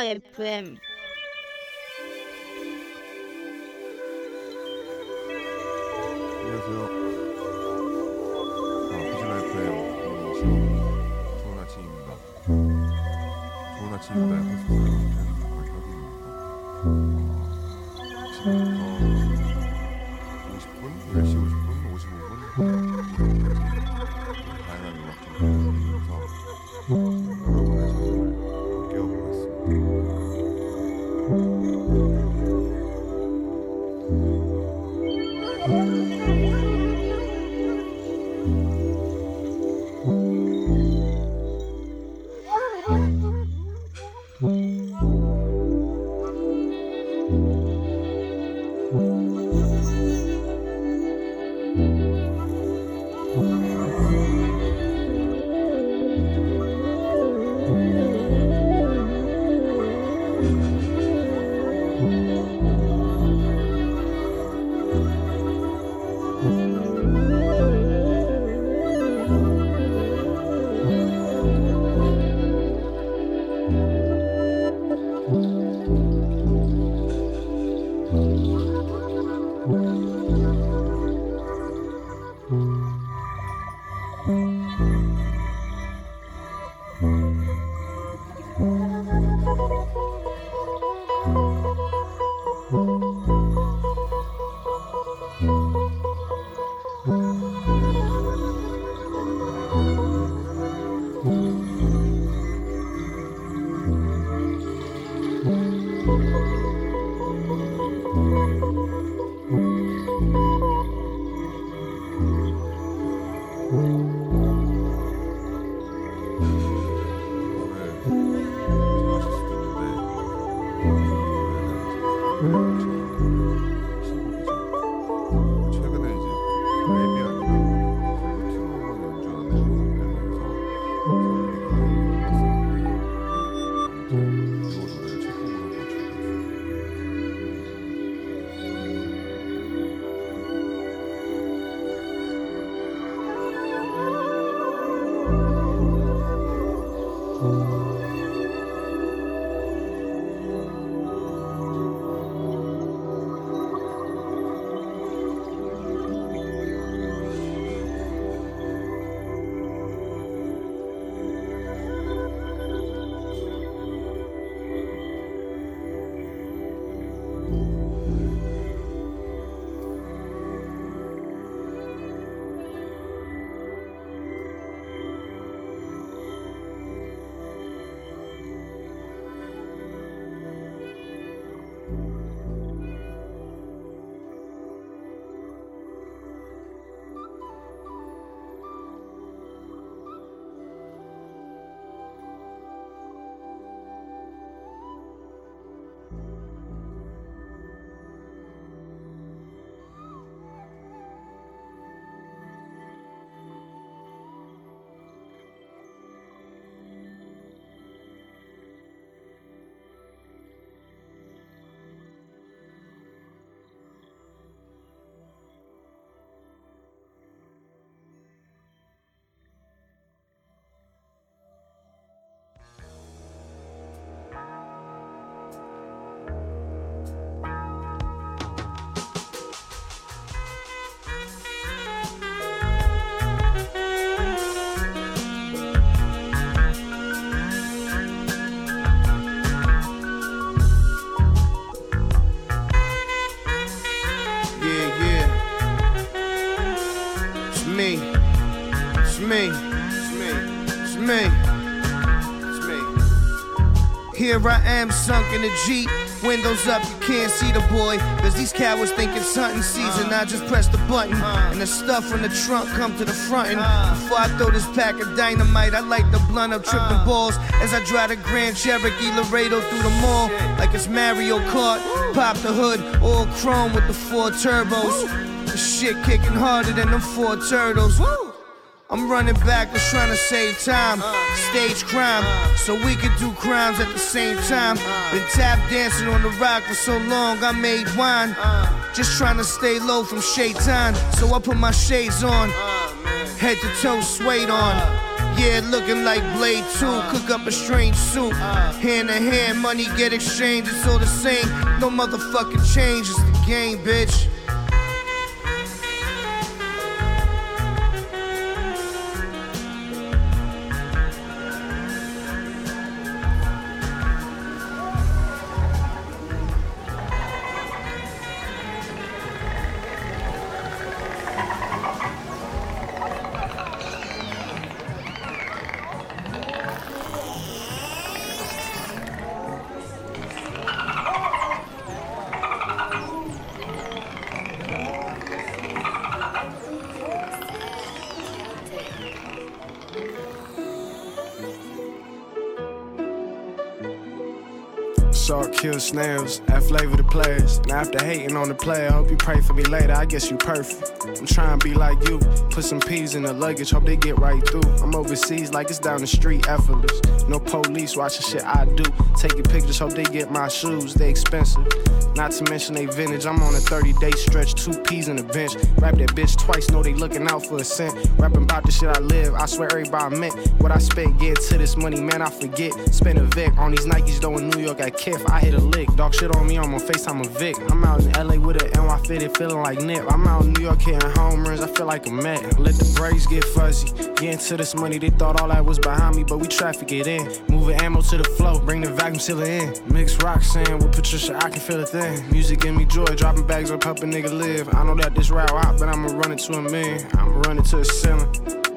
멜로망자 FM 안녕하세요. 아, 비주얼 FM 좋은 아침입니다. 좋은 아침입니다. 음. 아, 지금 최 Here I am, sunk in a Jeep. Windows up, you can't see the boy. Cause these cowards think it's hunting season. I just press the button. And the stuff from the trunk come to the front. And before I throw this pack of dynamite, I light the blunt up, tripping balls. As I drive the Grand Cherokee Laredo through the mall. Like it's Mario Kart. Pop the hood, all chrome with the four turbos. The shit kicking harder than them four turtles. I'm running backwards trying to save time. Stage crime, so we could do crimes at the same time. Been tap dancing on the rock for so long, I made wine. Just trying to stay low from shaitan, so I put my shades on. Head to toe suede on. Yeah, looking like Blade 2. Cook up a strange soup. Hand to hand, money get exchanged. It's all the same. No motherfucking change. It's the game, bitch. Snails, add flavor the players. Now after hating on the player, hope you pray for me later. I guess you perfect. I'm trying to be like you. Put some peas in the luggage, hope they get right through. I'm overseas like it's down the street, effortless. No police watching shit I do. Taking pictures, hope they get my shoes. They expensive. Not to mention they vintage. I'm on a 30 day stretch, two peas in the bench. Rap that bitch twice, know they looking out for a cent. Rapping about the shit I live, I swear everybody meant what I spent getting to this money, man. I forget. Spend a Vic on these Nikes though in New York at Kiff. I hit a lick, dog shit on me, on my face, I'm on FaceTime a Vic. I'm out in LA with an NY fitted, feeling like Nip. I'm out in New York hitting I feel like a Met. Let the braids get fuzzy. Getting to this money, they thought all that was behind me, but we traffic it in. Moving ammo to the flow, bring the vacuum sealer in. Mix rock sand with Patricia, I can feel it then. Music give me joy, dropping bags up, help a nigga live. I know that this route out, but I'ma run it to a million. I'ma run it to the ceiling.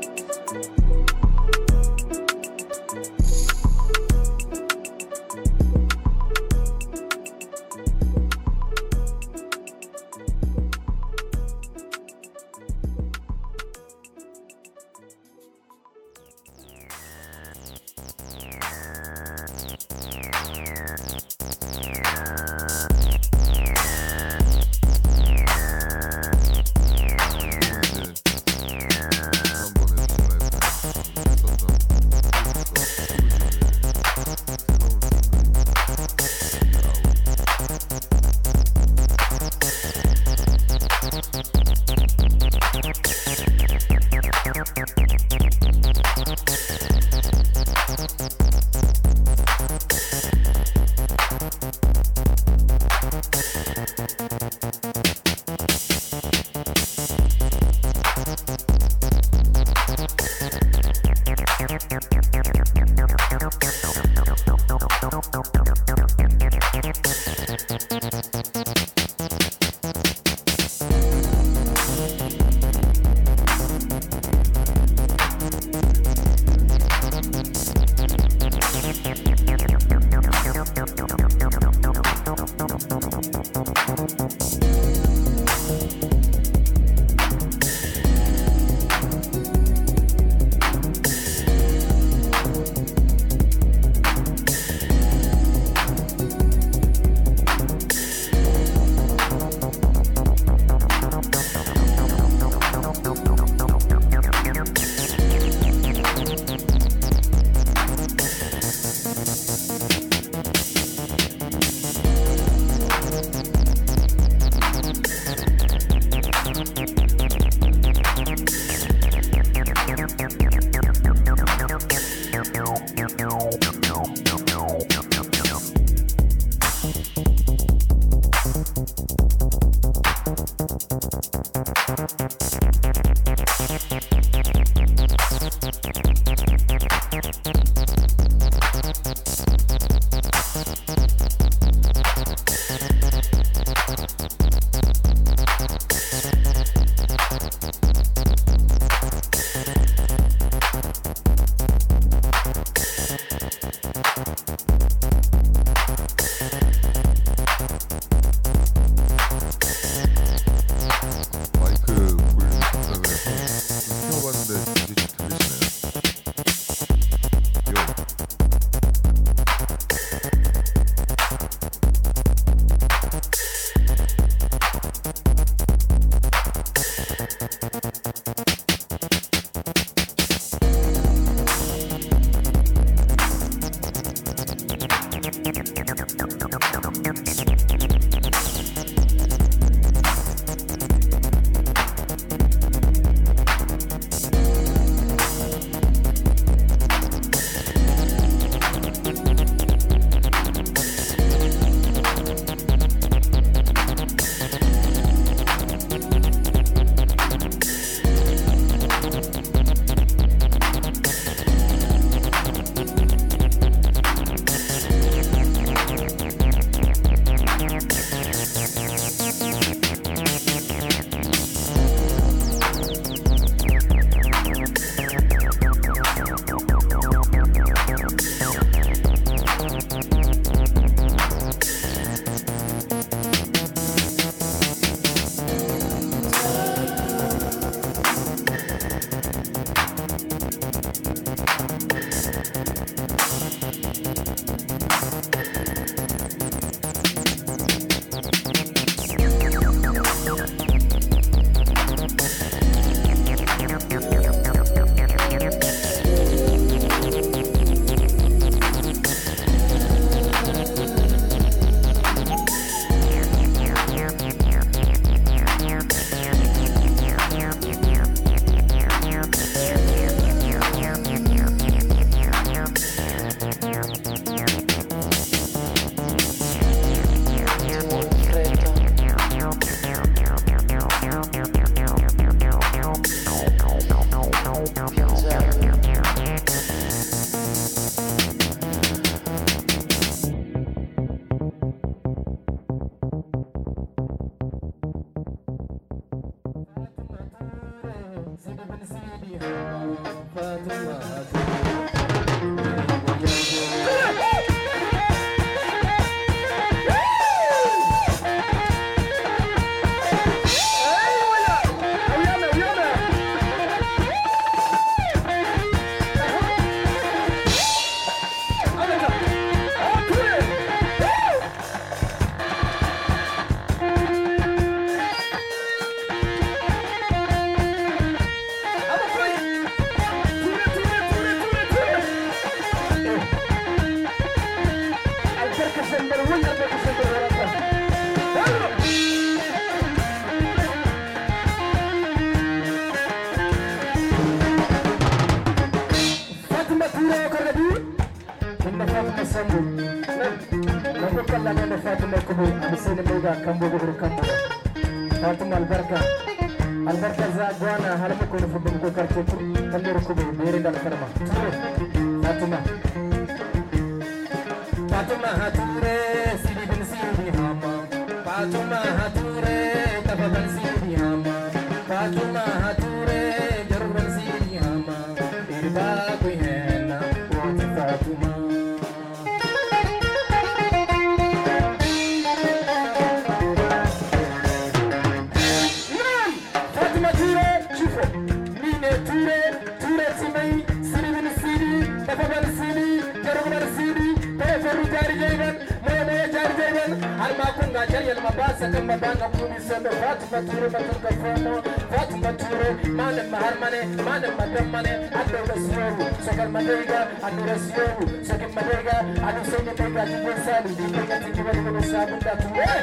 Tibu Salu, Tibu Tibu Tibu Sabu, Ture,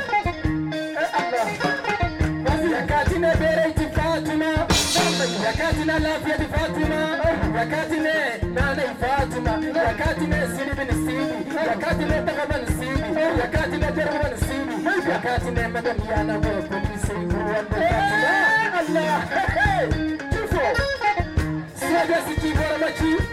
Eh Allah. Yakati ne bere ti Fatima Yakati na lafiya ti Fatima Yakati ne nana Fatima Yakati ne siri bin siri Yakati ne tagaban siri Yakati ne jarban siri Yakati ne madan yana wa da Fatima Allah desse dinheiro é metido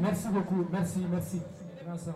merci beaucoup. Merci, merci. Vincent.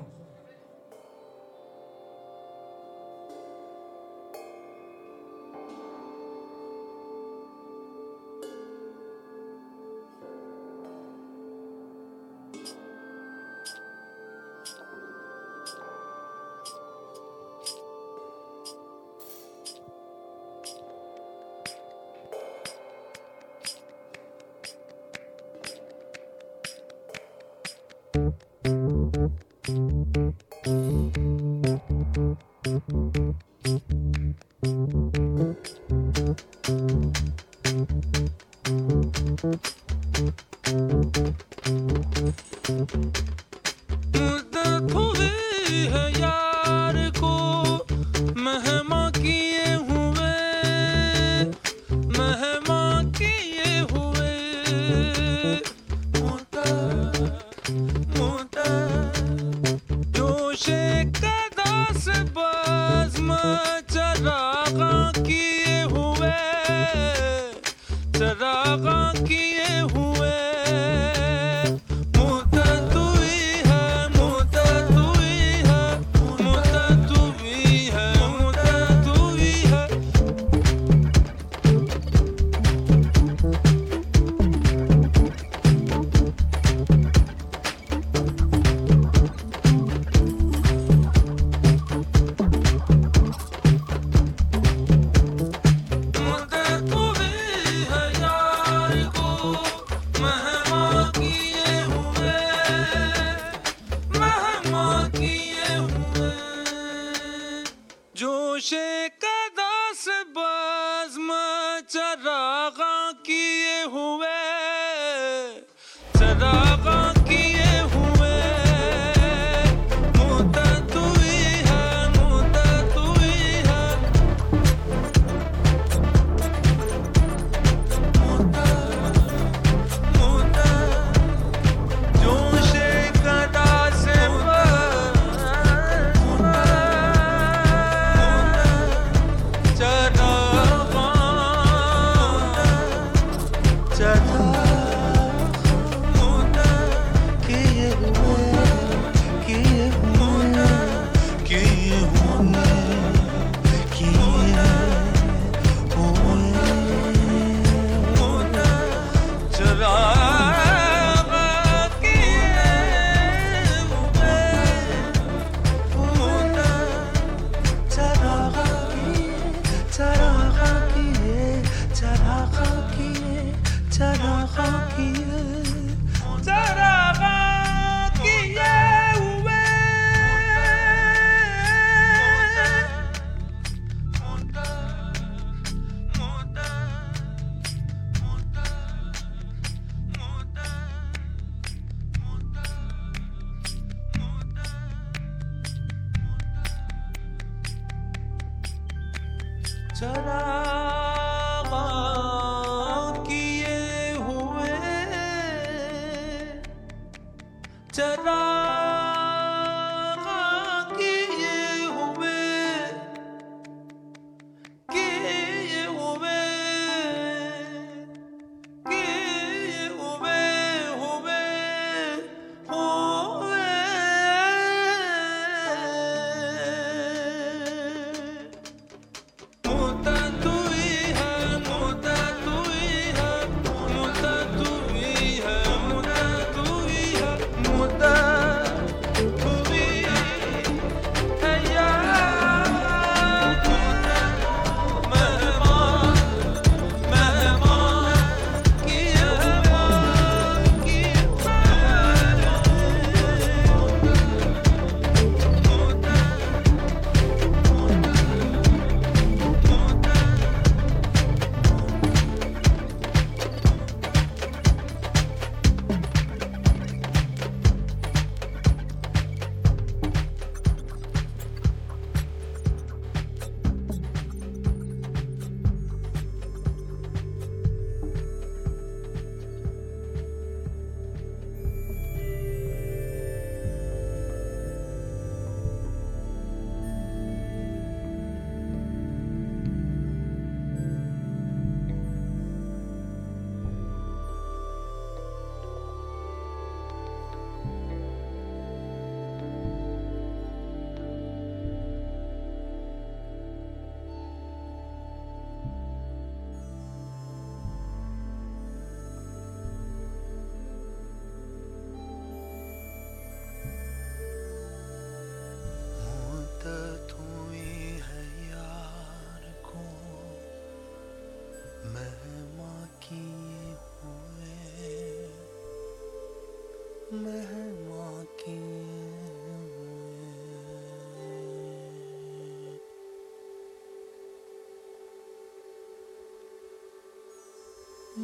Victor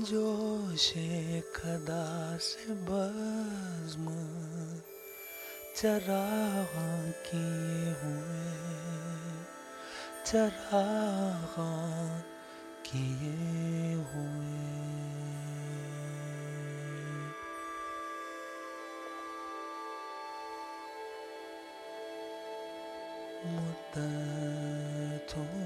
जोशे खदा से बज्म चराग किए हुए चराग किए हुए। मुद्दतों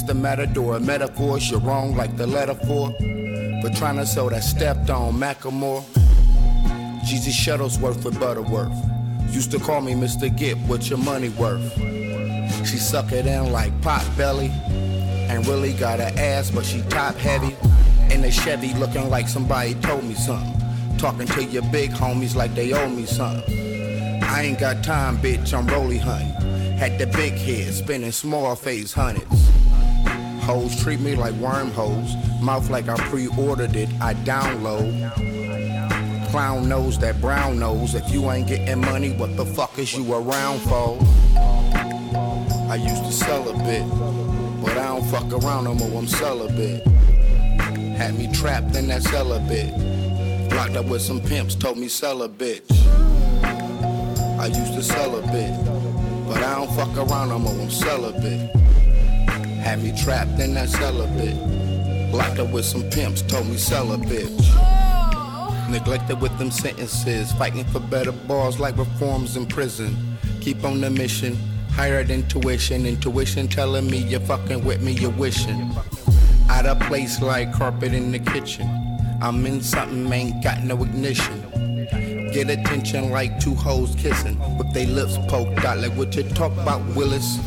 It's the matador, metaphors, you're wrong like the letter for. But trying to sell that stepped on Macklemore. Jesus Shuttlesworth with Butterworth. Used to call me Mr. Get what your money worth. She suck it in like pot belly. And really got a ass, but she top heavy. In a Chevy looking like somebody told me something. Talking to your big homies like they owe me something. I ain't got time, bitch, I'm rolly hunting. Had the big head, spinning small face hundreds. Hoes treat me like wormholes. Mouth like I pre-ordered it, I download. Clown knows that brown nose. If you ain't getting money, what the fuck is you around for? I used to sell a bit, but I don't fuck around no more, I'm celibate. Had me trapped in that celibate. Locked up with some pimps, told me sell a bitch. I used to sell a bit, but I don't fuck around no more, I'm celibate. Had me trapped in that celibate. Locked up with some pimps, told me sell a bitch. Neglected with them sentences, fighting for better bars like reforms in prison. Keep on the mission, higher than tuition. Intuition telling me you're fucking with me, you're wishing. Out of place like carpet in the kitchen. I'm in something, ain't got no ignition. Get attention like two hoes kissing, with they lips poked out like what you talk about, Willis.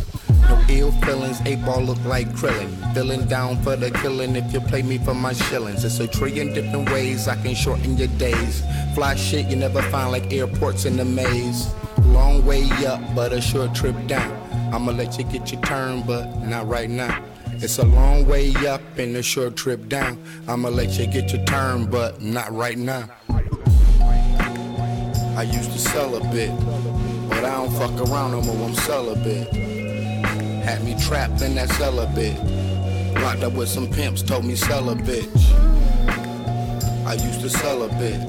No ill feelings, eight ball look like Krillin. Feeling down for the killing if you play me for my shillings. It's a trillion different ways I can shorten your days. Fly shit you never find like airports in the maze. Long way up, but a short trip down. I'ma let you get your turn, but not right now. It's a long way up and a short trip down. I'ma let you get your turn, but not right now. I used to sell a bit, but I don't fuck around no more, I'm celibate. Had me trapped in that cellar bit. Locked up with some pimps, told me sell a bitch. I used to sell a bit,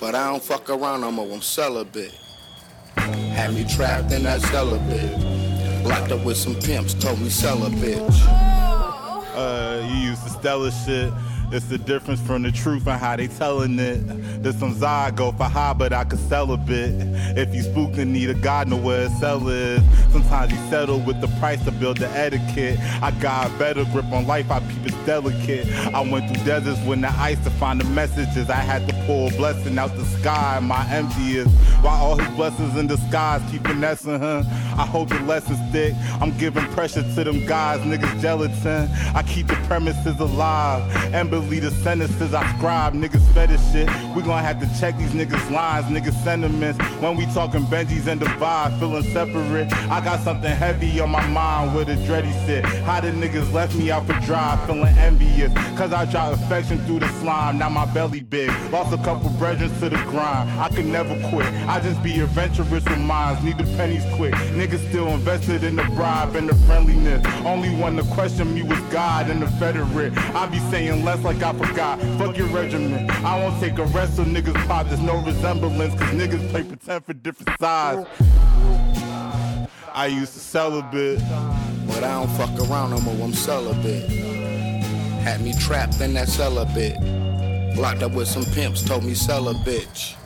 but I don't fuck around no more, I'm celibate. Had me trapped in that cellar bit. Locked up with some pimps, told me sell a bitch. Uh, you use the Stella shit. It's the difference from the truth and how they telling it. There's some Zygo for high, but I could sell a bit. If you spook and need a God, know where his sell is. Sometimes you settle with the price to build the etiquette. I got a better grip on life, I keep it delicate. I went through deserts when the ice to find the messages. I had to pull a blessing out the sky. My envy is while all his blessings in disguise keep finessing him. I hope the lessons stick. I'm giving pressure to them guys, niggas gelatin. I keep the premises alive and believe the sentences I scribe. Niggas fetish shit. We gonna have to check these niggas' lines, niggas' sentiments. When we talking Benjis and divide, feeling separate. I got something heavy on my mind where the dready sit. How the niggas left me out for dry, feeling envious. Cause I drop affection through the slime, now my belly big. Lost a couple brethren to the grind. I could never quit. I just be adventurous with minds, need the pennies quick. Niggas still invested in the bribe and the friendliness. Only one to question me was God and the Federate. I be saying less like I forgot. Fuck your regiment. I won't take a rest so niggas pop. There's no resemblance, cause niggas play pretend for different sides. I used to bit. But I don't fuck around no more, I'm celibate. Had me trapped in that bit. Locked up with some pimps, told me sell a bitch.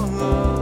oh.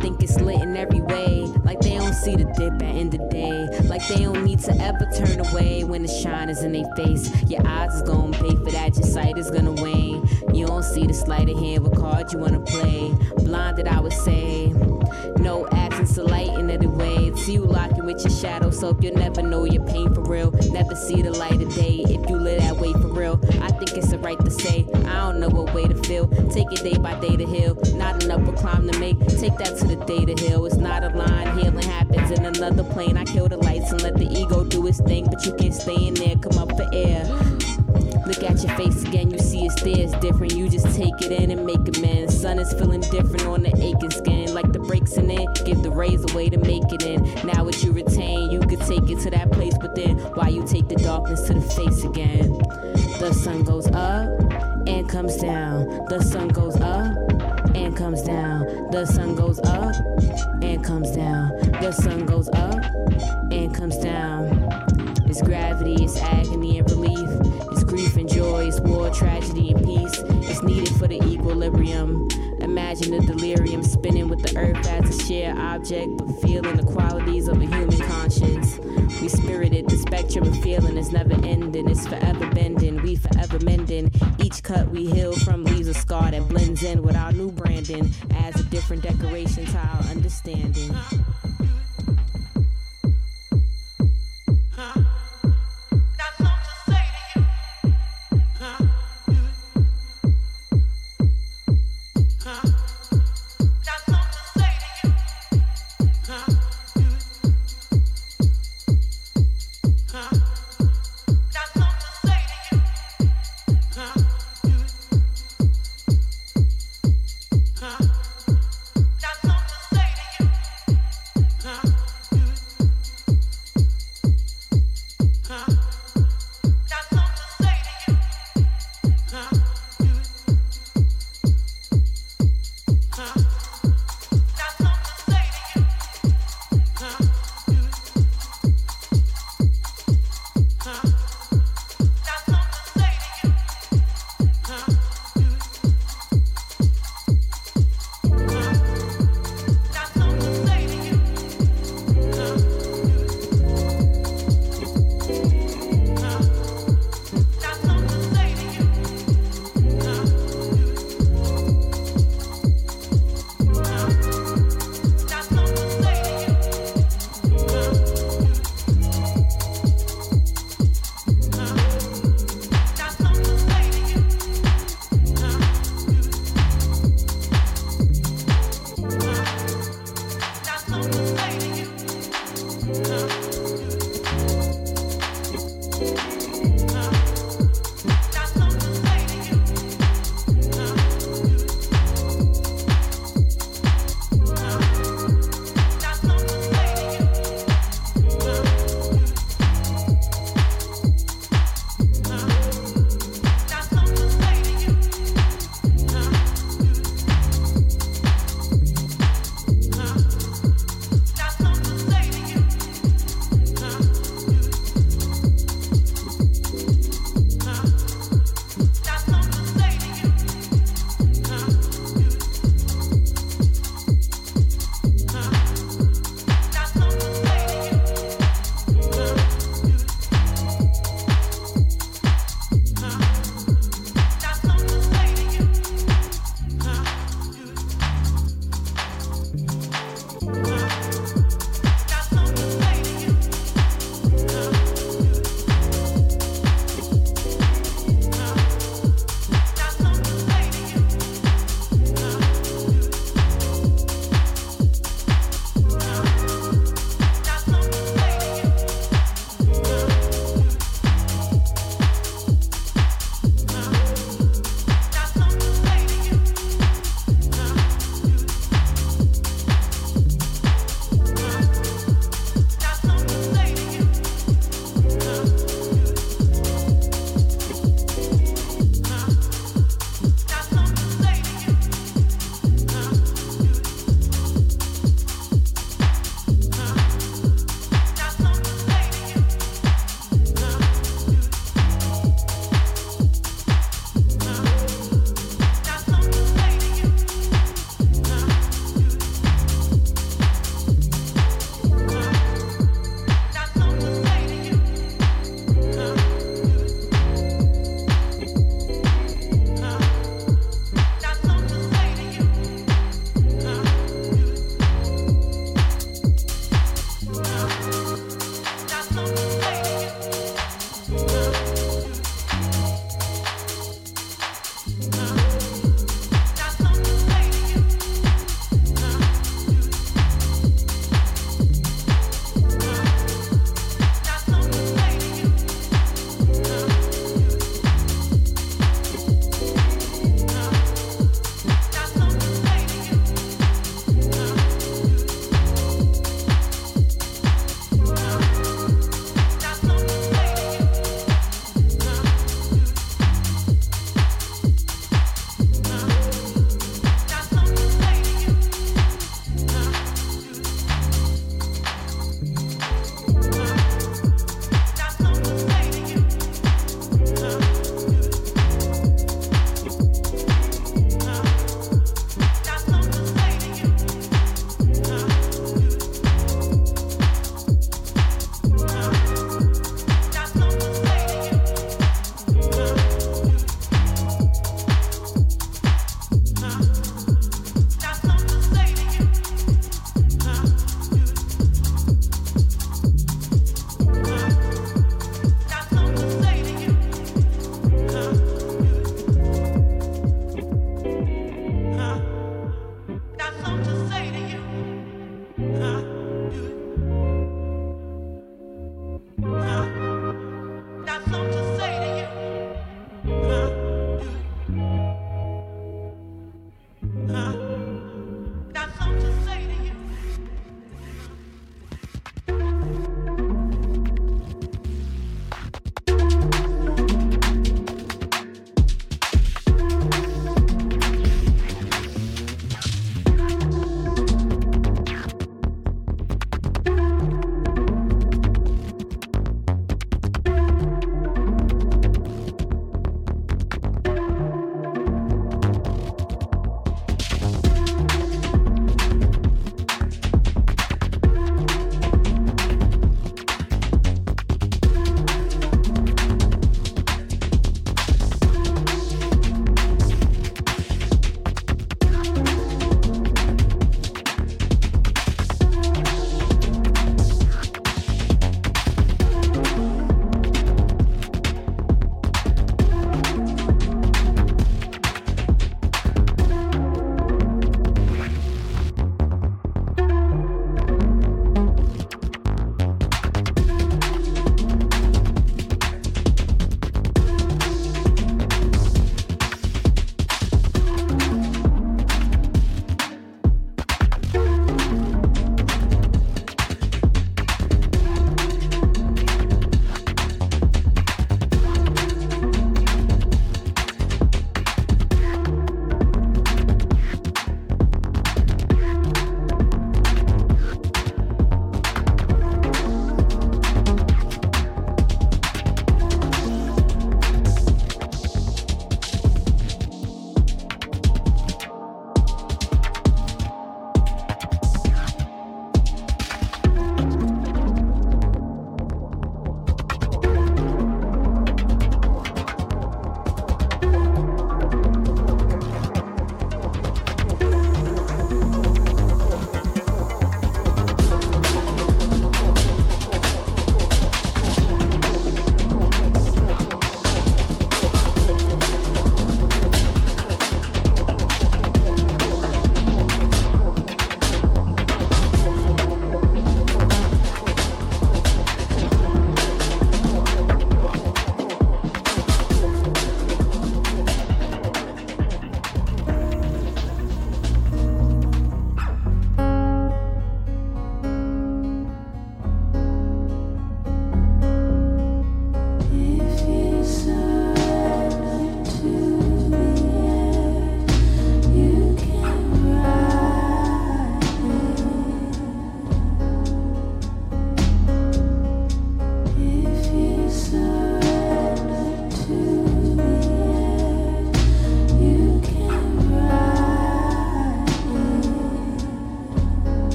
Think it's lit in every way. Like they don't see the dip at end of day. Like they don't need to ever turn away when the shine is in their face. Your eyes is gonna pay for that to heal. It's not a line. Healing happens in another plane. I kill the lights and let the ego do its thing, but you can't stay in there. Come up for air. Look at your face again, you see it's there, different. You just take it in and make amends. Sun is feeling different on the aching skin. Like the breaks in it, give the rays a way to make it in. Now what you retain, you could take it to that place within. Why you take the darkness to the face again. The sun goes up and comes down. The sun goes up and comes down. The sun goes up comes down. Decoration to our understanding.